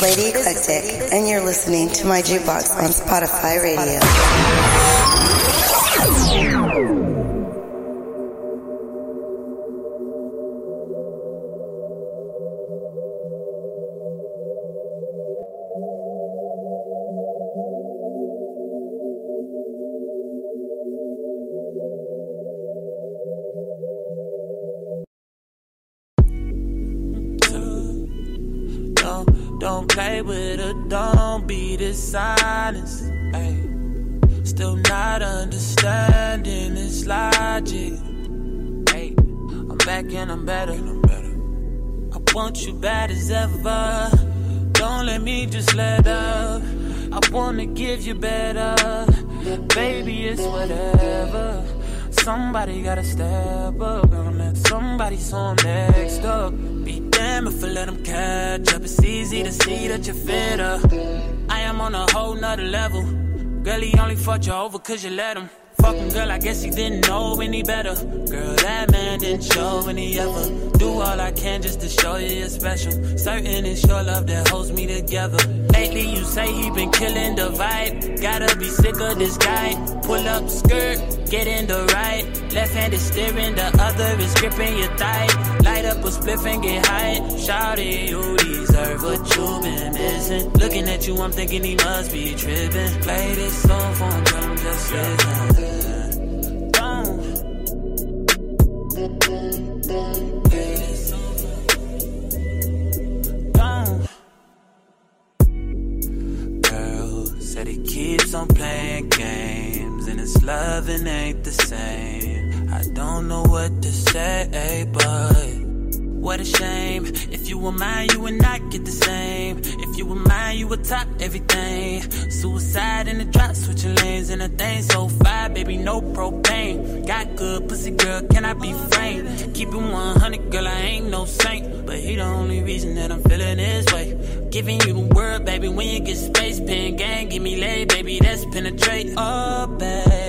Lady Eclectic, and you're listening to my jukebox on Spotify Radio. Dishonest. Ay. Still not understanding this logic. Ay. I'm back and I'm better. I'm better. I want you bad as ever. Don't let me just let up. I wanna give you better. Baby, it's whatever. Somebody gotta step up. Gonna let somebody so next up. Be damn if I let them catch up. It's easy to see that you're fitter. Am on a whole nother level. Girl, he only fucked you over cause you let him. Fucking girl, I guess he didn't know any better. Girl, that man didn't show any ever. Do all I can just to show you you're special. Certain it's your love that holds me together. Lately, you say he been killing the vibe. Gotta be sick of this guy. Pull up skirt, get in the right. Left hand is steering, the other is gripping your thigh. Light up a spliff and get high. Shawty, you deserve what you've been missing. Looking at you, I'm thinking he must be tripping. Play this song for him, just listen. Don't. Play this song on playing games and his loving ain't the same. I don't know what to say, but what a shame. If you were mine, you would not get the same. If you were mine, you would top everything. Suicide in the drop, switching lanes in a thing so fire, baby, no propane. Got good pussy, girl, can I be frank? Keep it 100, girl, I ain't no saint. But he the only reason that I'm feeling this way. Giving you the word, baby, when you get space, pen gang, give me lay, baby, that's penetrate. Oh, baby.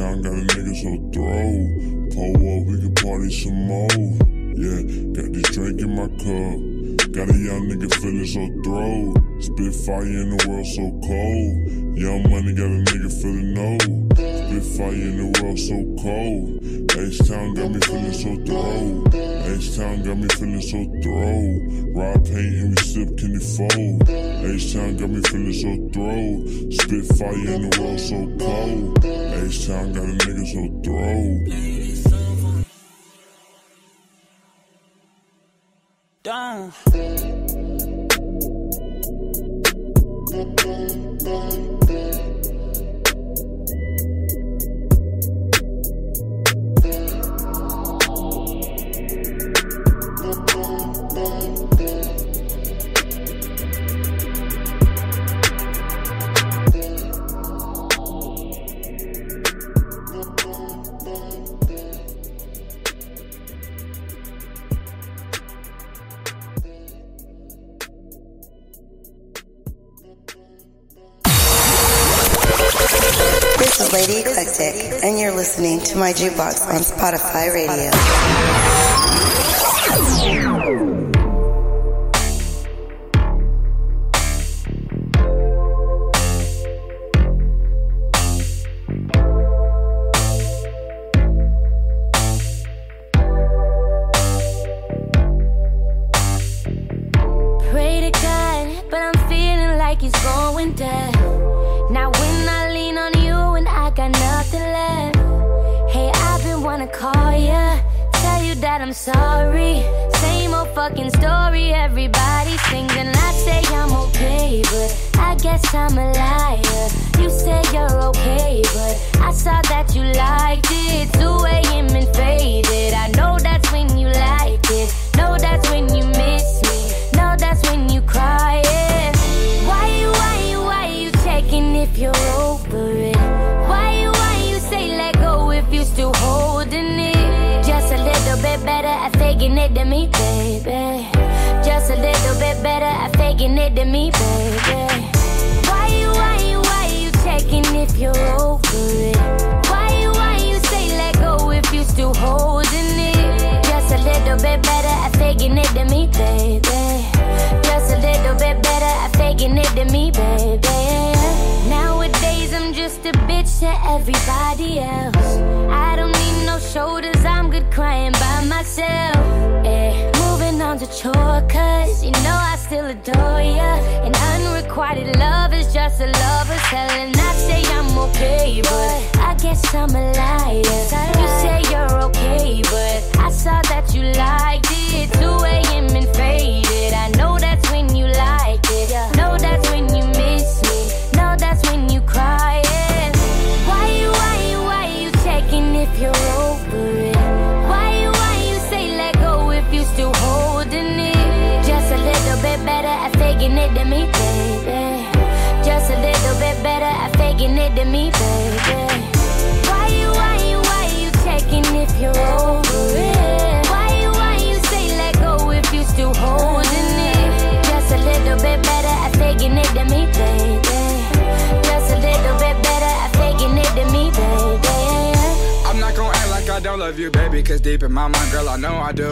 H-Town got a nigga so throw. Pull up, we can party some more. Yeah, got this drink in my cup. Got a young nigga feeling so throw. Spit fire in the world so cold. Young money got a nigga feeling no. Spit fire in the world so cold. H-Town got me feeling so throw. H-Town got me feeling so throw. Rob paint and we sip candy fold. H-Town got me feeling so throw. Spit fire in the world so cold. H-Town got a nigga so throw. Don't. My jukebox on Spotify Radio. Everybody else. I don't need no shoulders, I'm good crying by myself. Yeah. Moving on to chore, cause you know I still adore ya. And unrequited love is just a lover's hell. And I say I'm okay, but I guess I'm a liar. You say you're okay, but I saw that you liked it. 2 a.m. and faded. I know that's when you like faking it Why you say let go if you still holding it Just a little bit better at taking it than me. I don't love you, baby. Cause deep in my mind, girl, I know I do.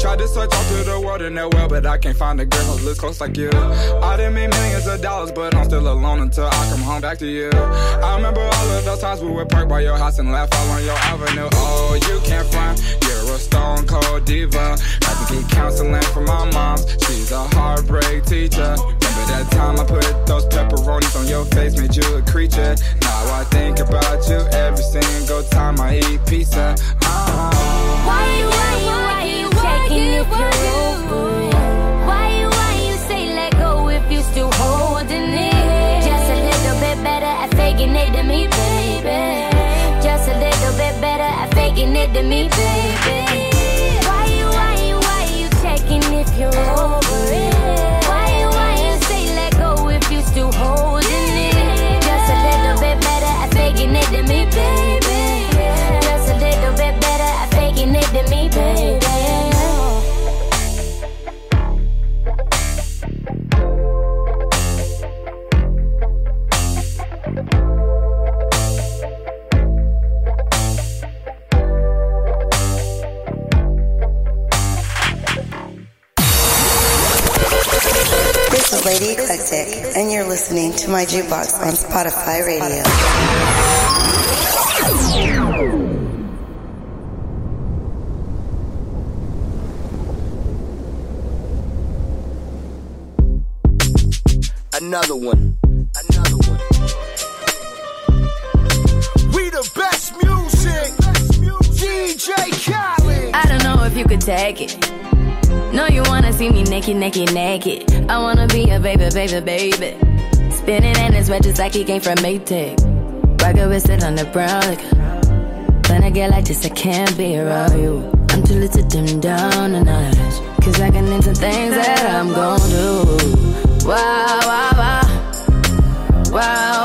Tried to search all through the world in that well, but I can't find a girl who looks close like you. I done made millions of dollars, but I'm still alone until I come home back to you. I remember all of those times we would park by your house and laugh all on your avenue. Oh, you can't front, you're a stone cold diva. Had to get counseling from my mom. She's a heartbreak teacher. Remember that time I put those pepperonis on your face, made you a creature. Now I think about you every single time I eat pizza. Uh-huh. Why you, why you, why you checking if you're over? Why it than me, baby. Why you, why you, why you checking if you're over it? To my jukebox on Spotify Radio. Another one. Another one. We the best music. DJ Khaled. I don't know if you could take it. No, you wanna see me naked, naked, naked. I wanna be a baby, baby, baby. Spinning in his red just like he came from Maytag. Rocket with it on the brown liquor. When I get like this, I can't be around you. I'm too little to dim down a notch. Cause I can some things that I'm gon' do. Wow. Wow, wow, wow,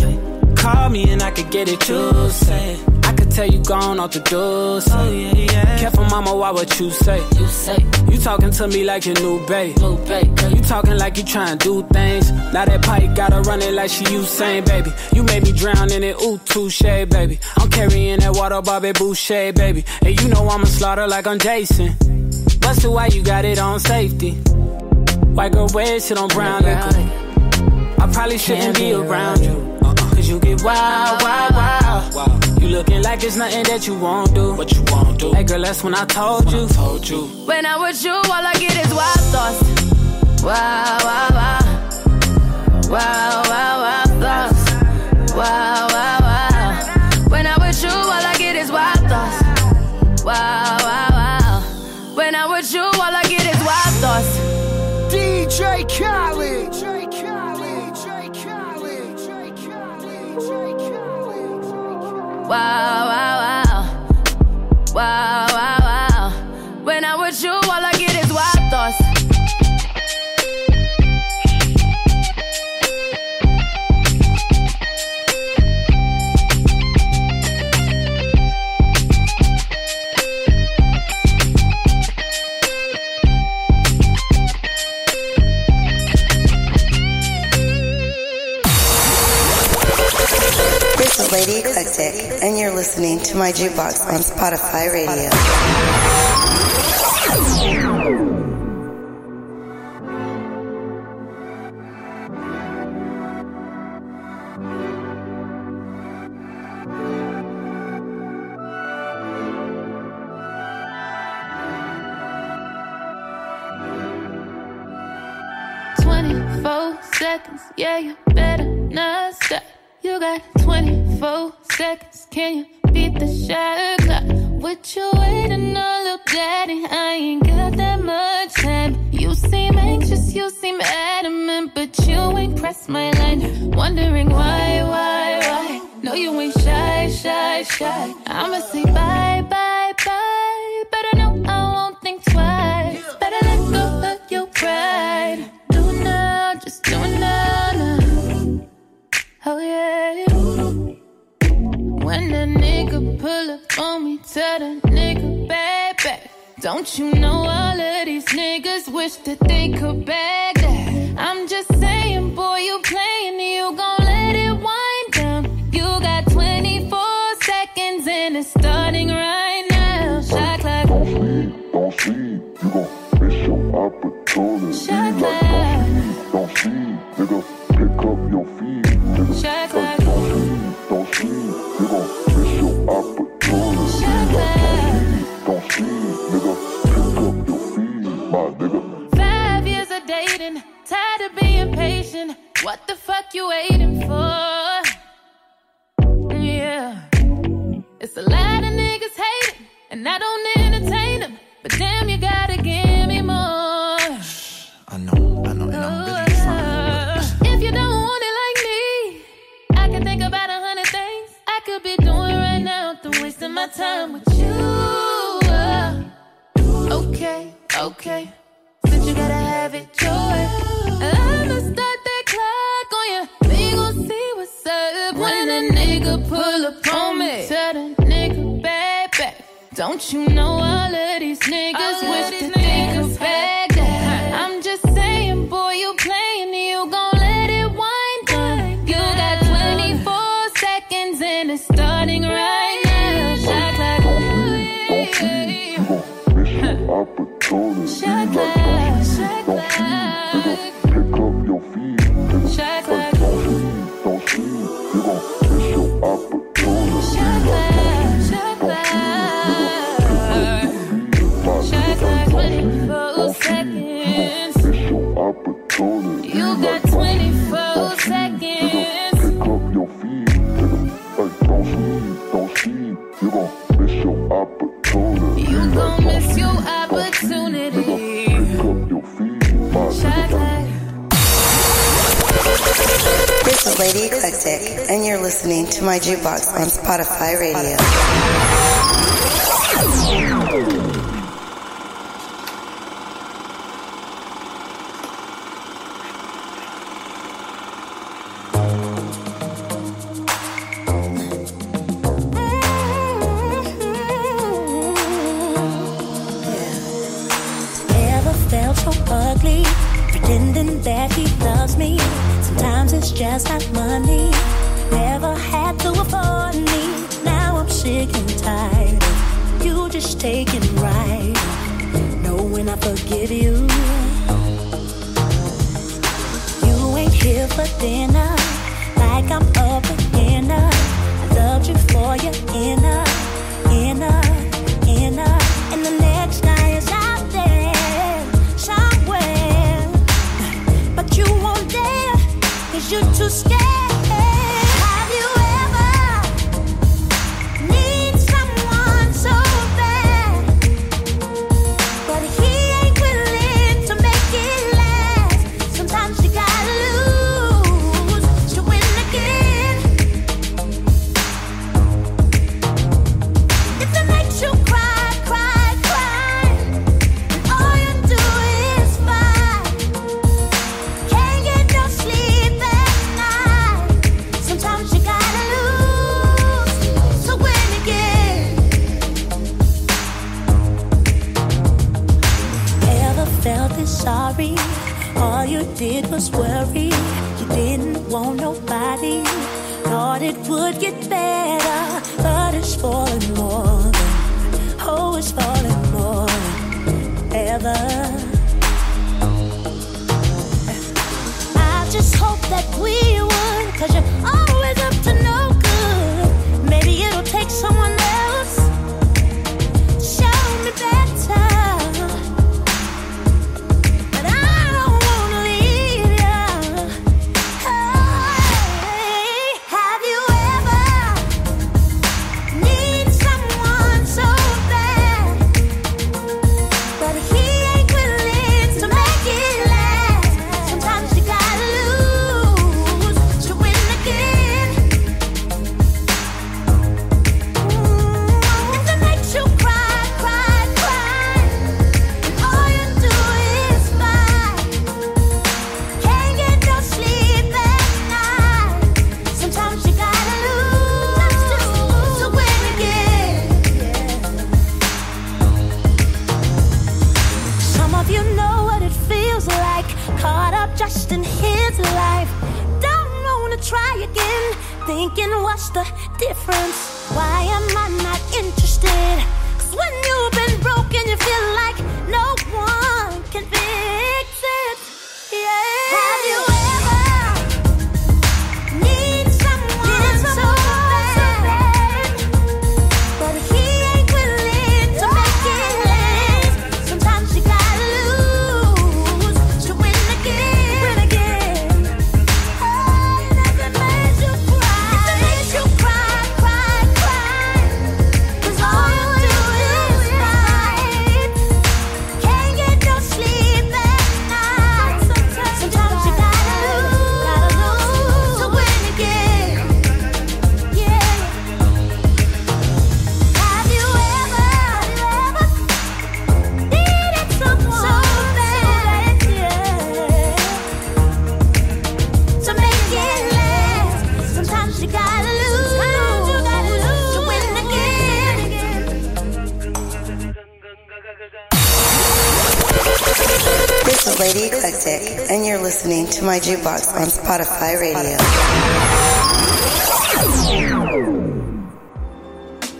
call me and I could get it, you say. I could tell you gone off the door, say. Oh, yeah, yeah. Careful, mama, why what you say? You say. You talking to me like your new babe. New babe girl. You talking like you trying to do things. Now that pipe gotta run it like she Usain, baby. You made me drown in it, ooh, touche, baby. I'm carrying that water, Bobby Boucher, baby. And you know I'ma slaughter like I'm Jason. Busted, why you got it on safety? White girl, red shit on brown liquor. I probably shouldn't be around you you get wild, wild, wild. You looking like it's nothing that you won't do. What you won't do? Hey girl, that's when I told you. When I told you. When I was you, all I get is wild thoughts. Wow, wow, wow. Wow, wow, wow thoughts. Wow, wow, wow. wow. listening to my jukebox on Spotify Radio. seconds, yeah, you better not stop. You got 24 seconds, can you? beat the shot. What you waiting on, little daddy? I ain't got that much time. You seem anxious, you seem adamant, but you ain't pressed my line. Wondering why, why, why? No, you ain't shy, shy, shy. I'ma say bye. Don't you know all of these niggas wish that they could back? harf thinking, what's the difference? Why am I not interested? Cause when you've been broken, you feel like to my jukebox on Spotify Radio.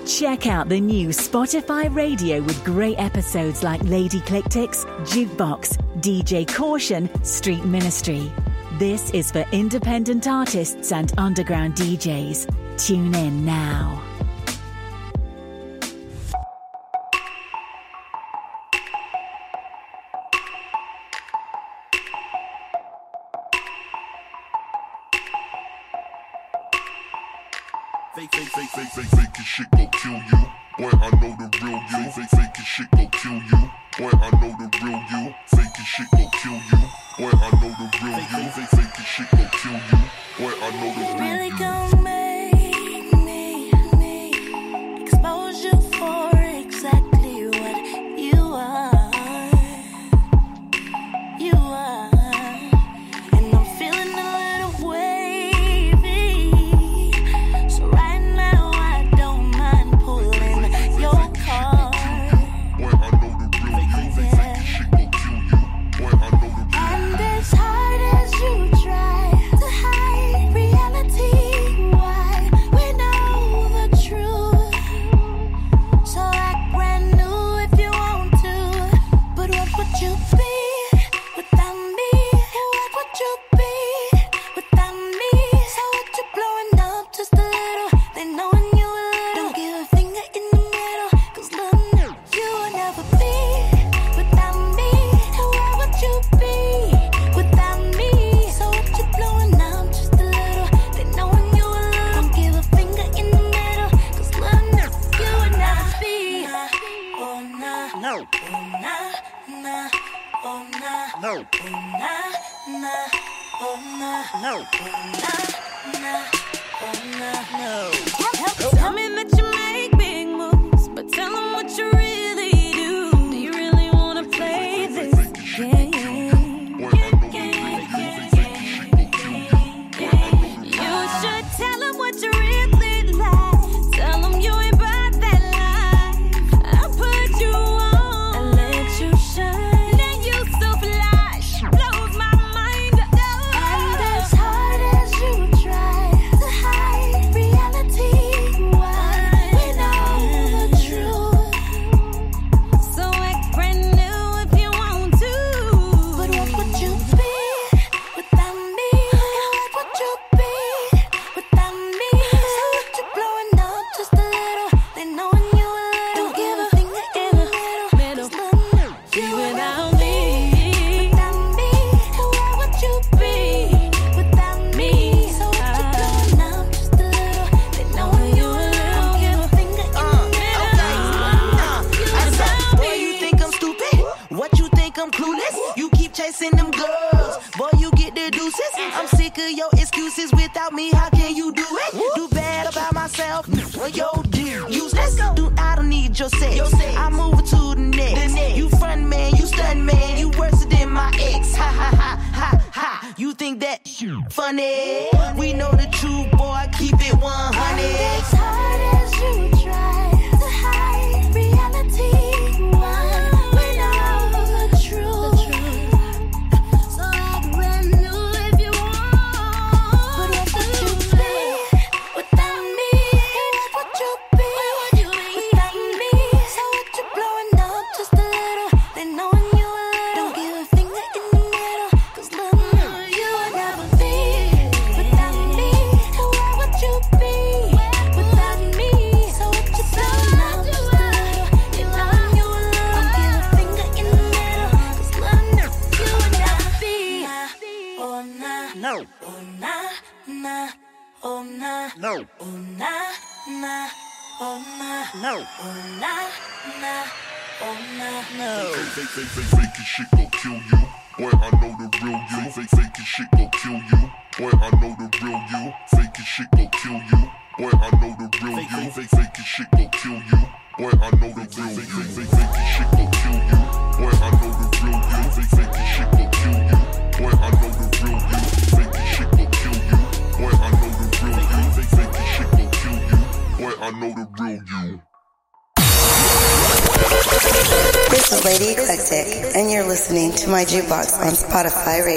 Check out the new Spotify Radio with great episodes like Lady Eclectic's, Jukebox, DJ Caution, Street Ministry. This is for independent artists and underground DJs. Tune in now. Fake, fake shit gon' kill you. Boy, I know the real you. Fake, fake shit gon' kill you. Boy, I know the real you. Fake shit gon' kill you. Boy, I know the real you. Fake, fake shit gon' kill you. Boy, I know the real you. Really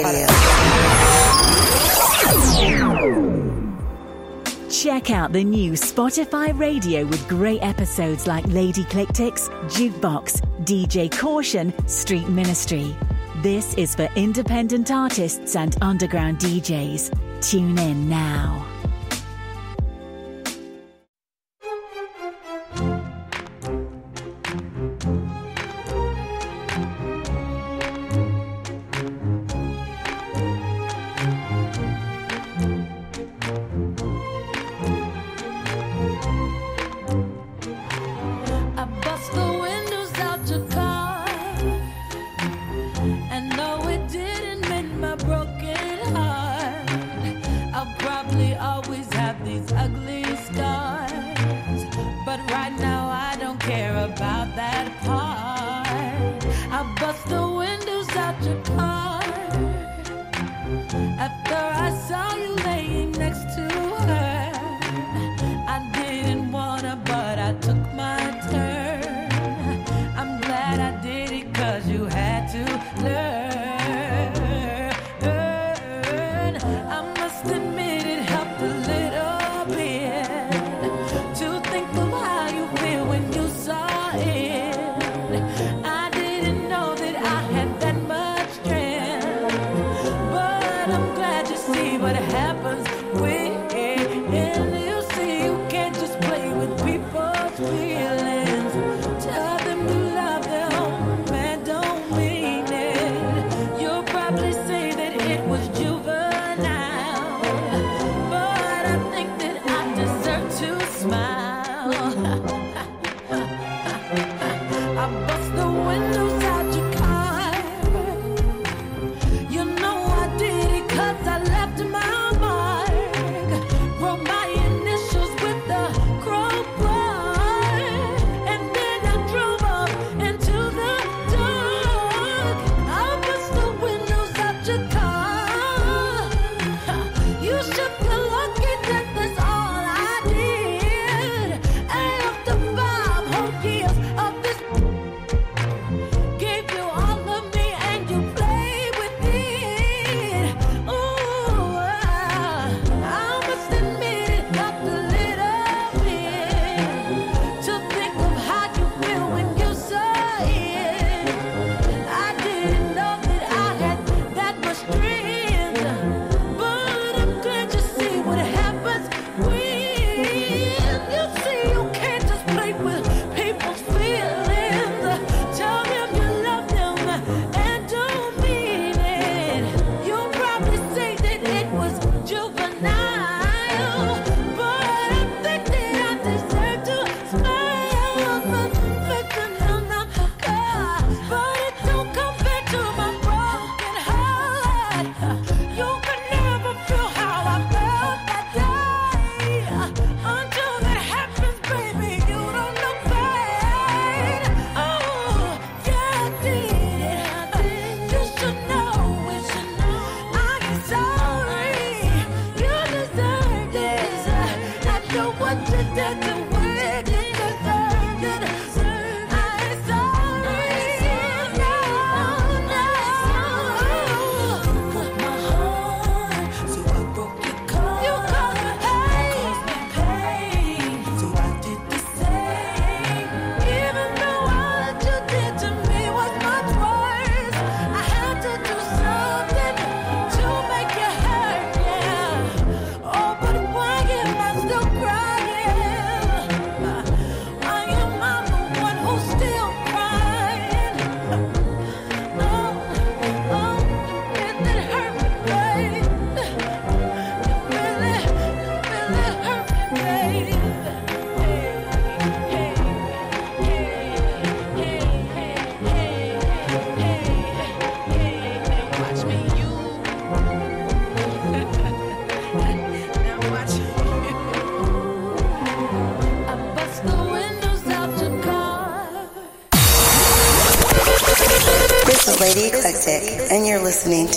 Radio. Check out the new Spotify Radio with great episodes like Lady Eclectic's, Jukebox, DJ Caution, Street Ministry. This is for independent artists and underground DJs. Tune in now.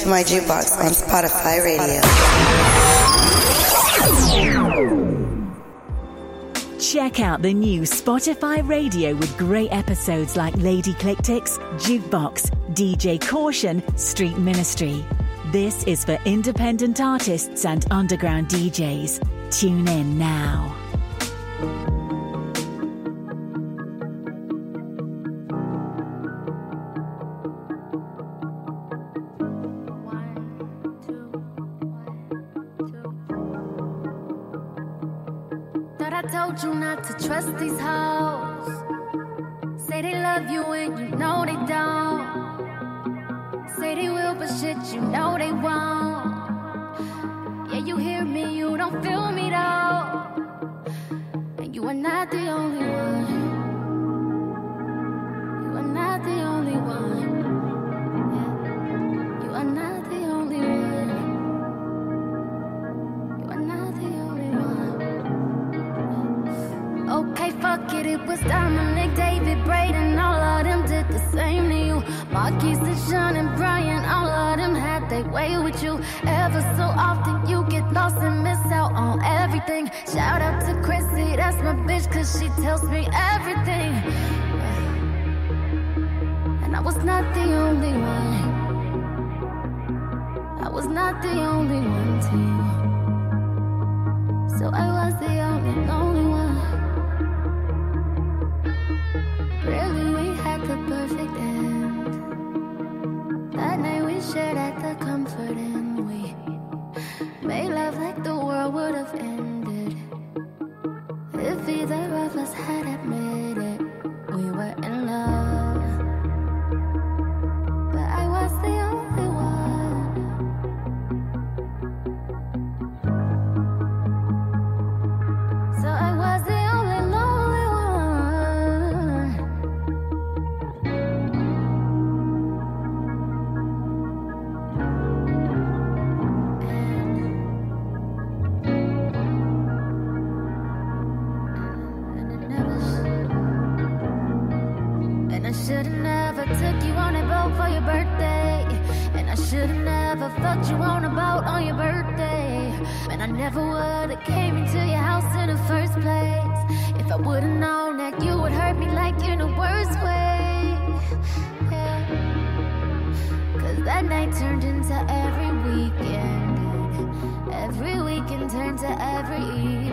my jukebox on Spotify Radio. Check out the new Spotify Radio with great episodes like Lady Eclectic's, Jukebox, DJ Caution, Street Ministry. This is for independent artists and underground DJs. Tune in now. was Dominic, David, Braden, all of them did the same to you. Marquise and Sean and Brian, all of them had their way with you. Ever so often you get lost and miss out on everything. Shout out to Chrissy, that's my bitch, cause she tells me everything. And I was not the only one. I was not the only one to you. So I wasn't. to every.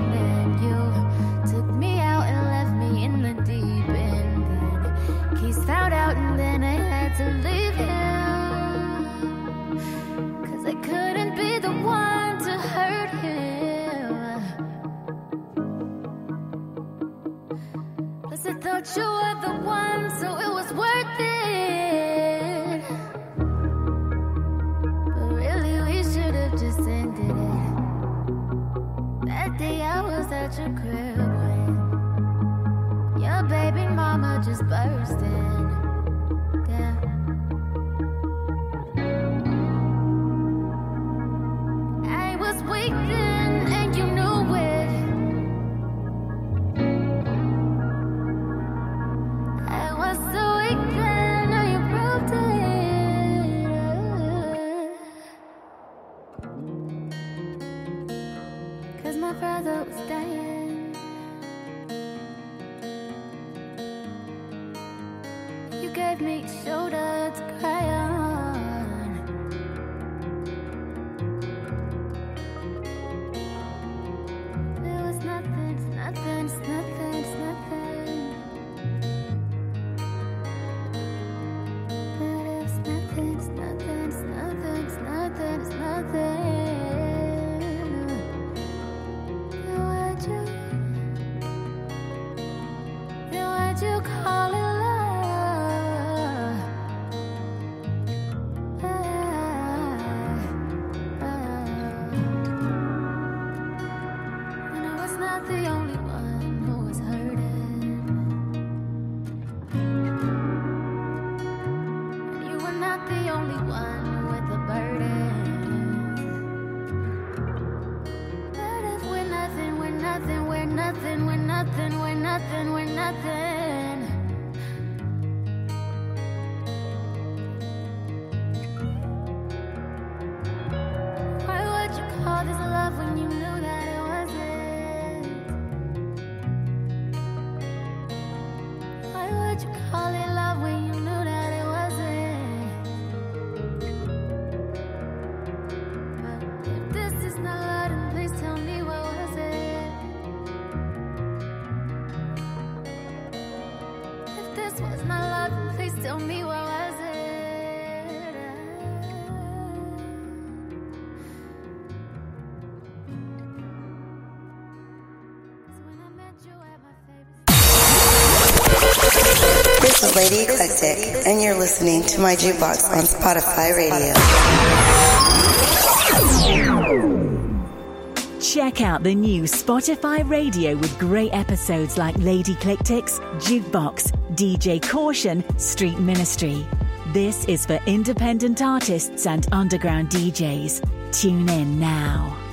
Lady Eclectic, and you're listening to my jukebox on Spotify Radio. Check out the new Spotify radio with great episodes like Lady Eclectic's, Jukebox, DJ Caution, Street Ministry. This is for independent artists and underground DJs. Tune in now.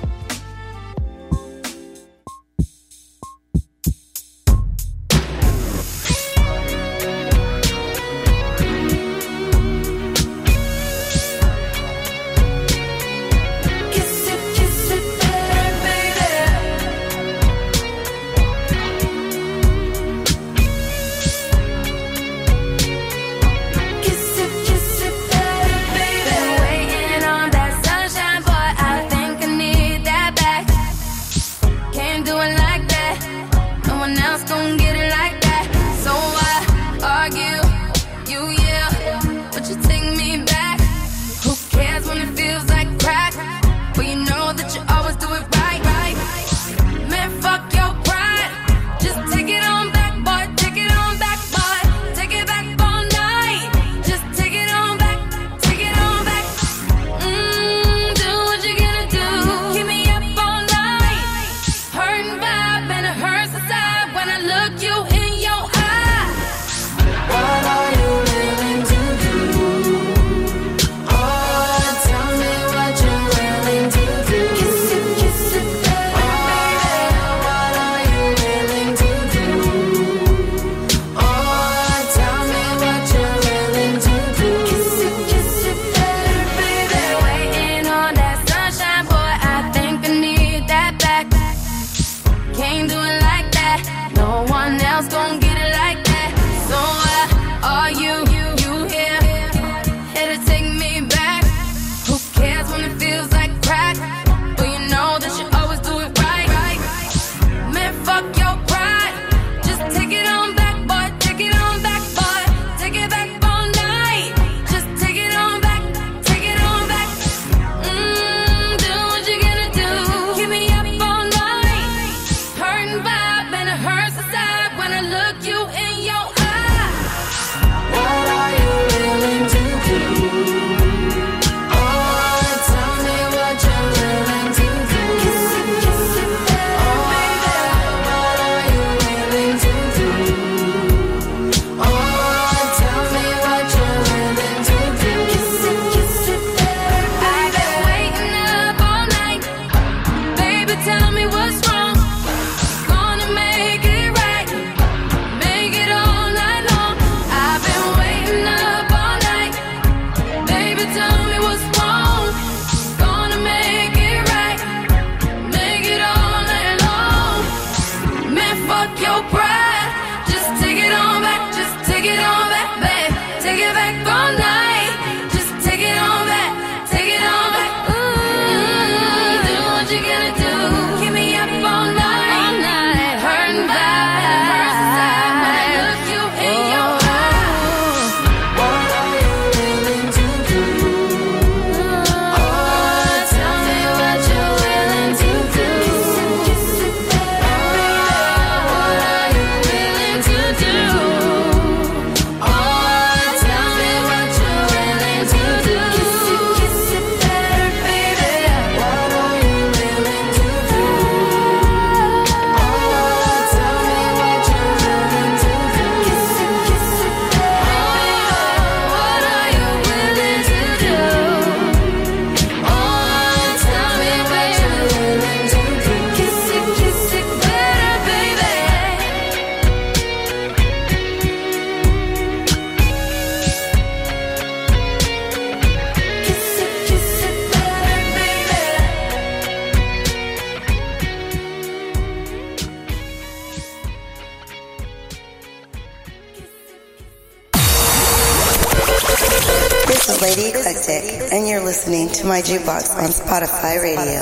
my jukebox on Spotify Radio.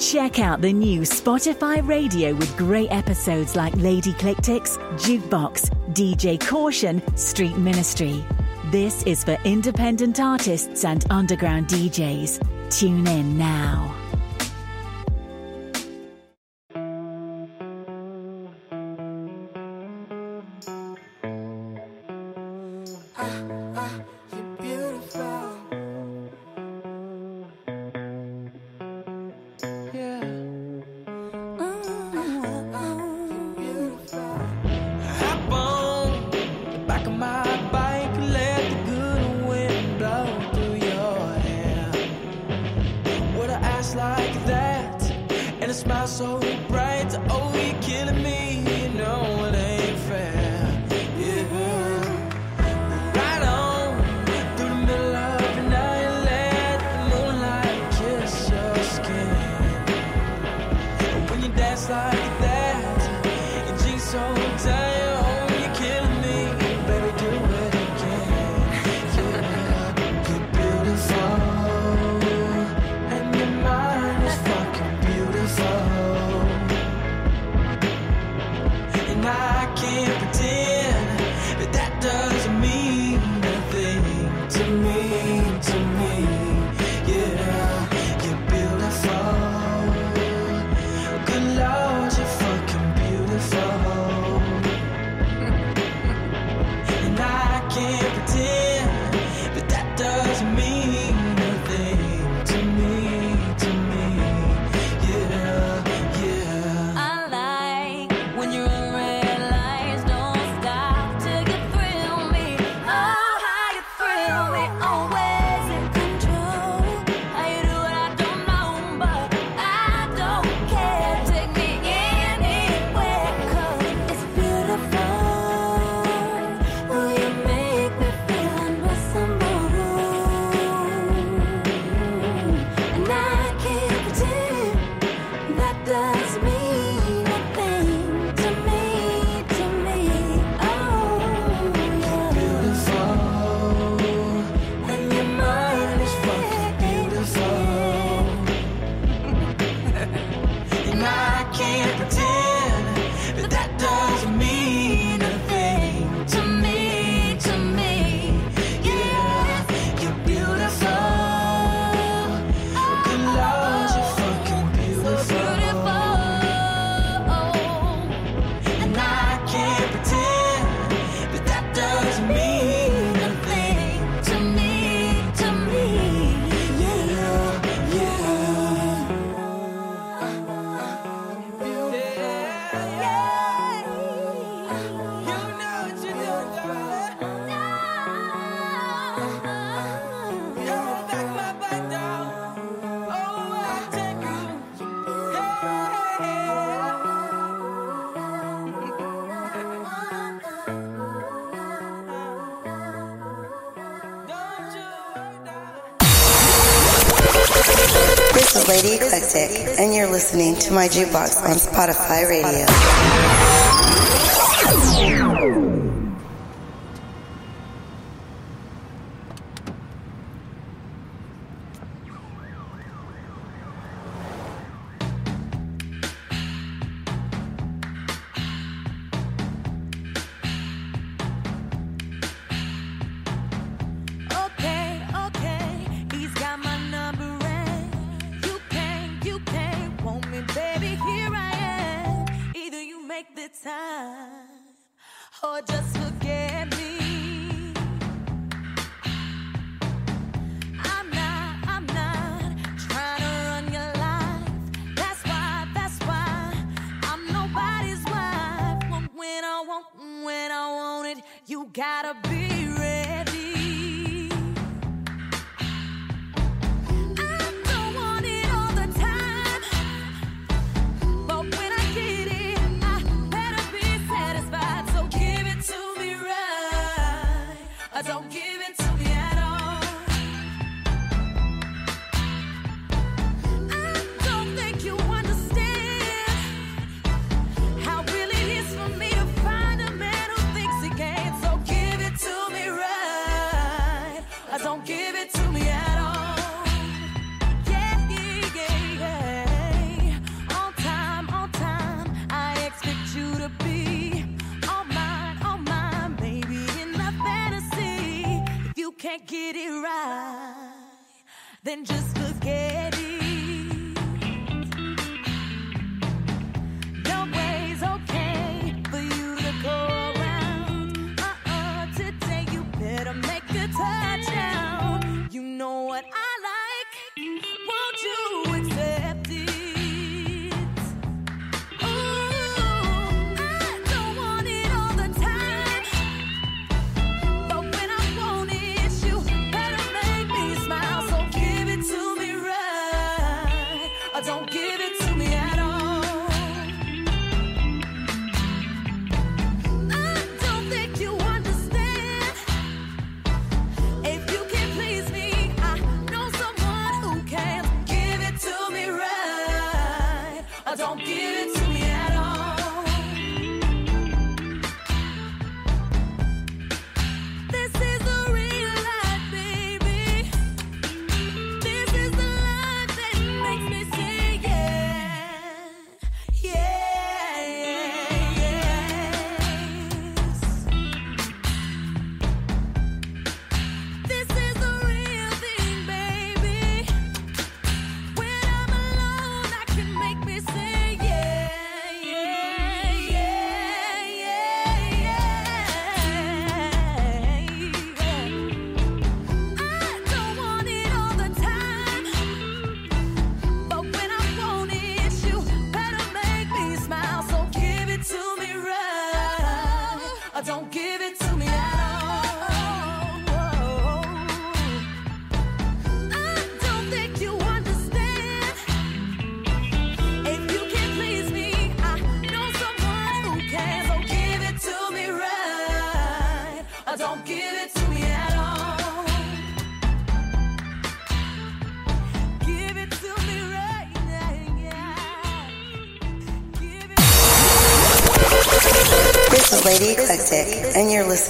Check out the new Spotify Radio with great episodes like Lady Eclectic's, Jukebox, DJ Caution, Street Ministry. This is for independent artists and underground DJs. Tune in now. And you're listening to my jukebox on Spotify Radio. don't give in.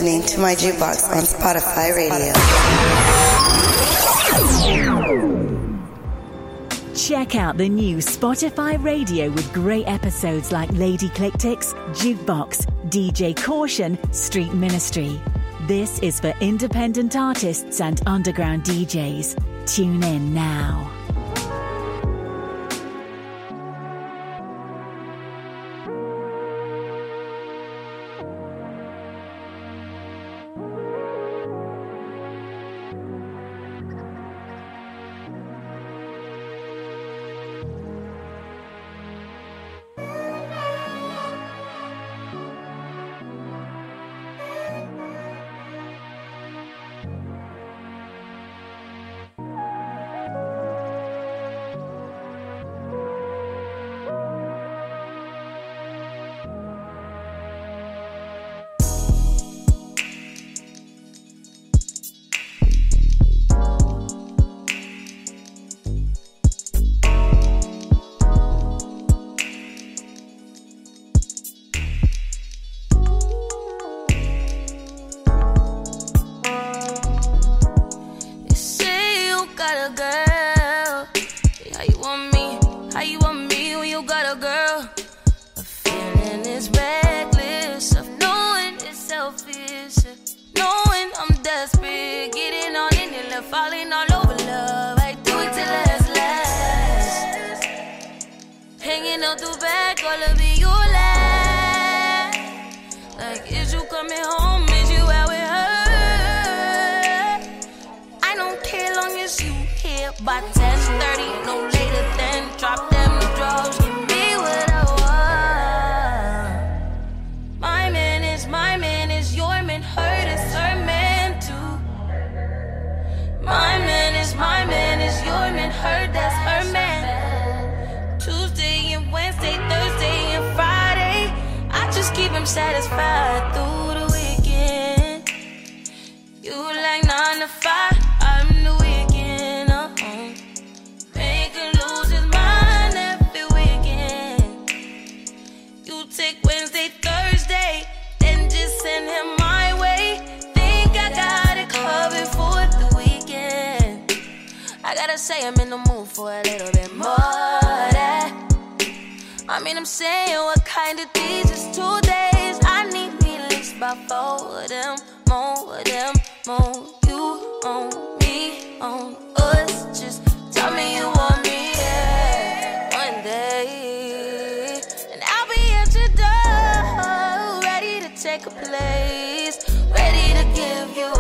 listening to my jukebox on Spotify Radio. Check out the new Spotify Radio with great episodes like Lady Eclectic's, Jukebox, DJ Caution, Street Ministry. This is for independent artists and underground DJs. Tune in now. a little bit more. That. I mean, I'm saying what kind of these is two days. I need me at least by four of them, more of them, more. You on me, on us. Just tell me you want me yeah, one day. And I'll be at your door, ready to take a place, ready to give you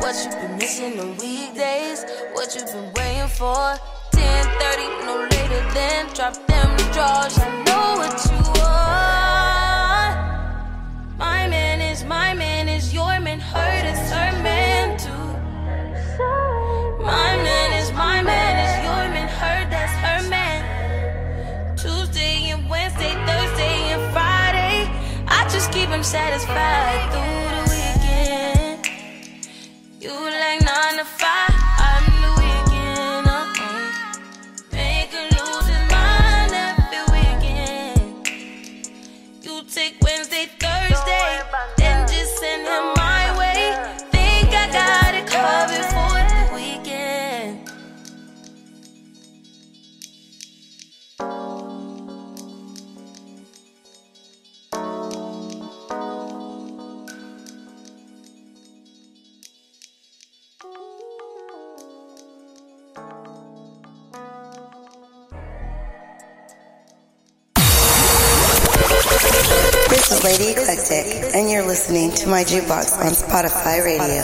what you've been missing on weekdays, what you've been waiting for. 10:30, no later than drop them drawers. I know what you want. My man is my man is your man. Hurt is her man too. My man is my man is your man. Her that's her man. Tuesday and Wednesday, Thursday and Friday, I just keep him satisfied through the weekend. You like Lady Eclectic, and you're listening to my jukebox on Spotify Radio.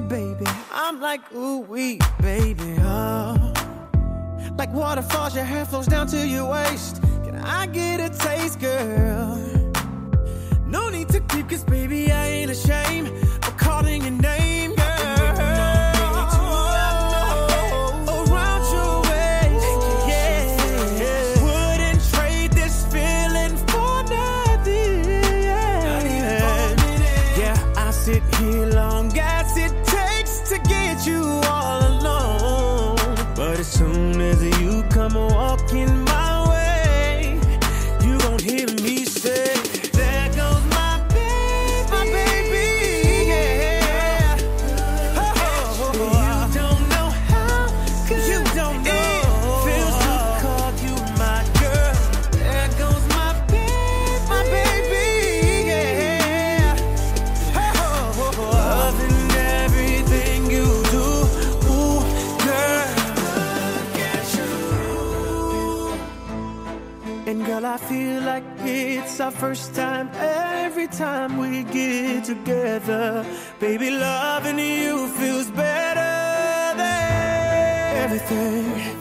baby. I'm like ooh wee, baby. Oh. Like waterfalls, your hair flows down to your waist. Can I get a taste, girl? No need to keep, cause baby, I ain't ashamed of calling your name. first time every time we get together. Baby, loving you feels better than everything.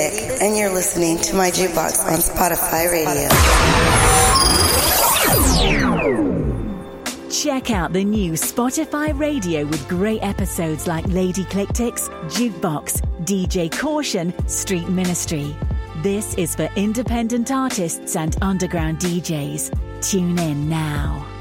And you're listening to my jukebox on Spotify Radio. Check out the new Spotify radio with great episodes like Lady Eclectic's, Jukebox, DJ Caution, Street Ministry. This is for independent artists and underground DJs. Tune in now.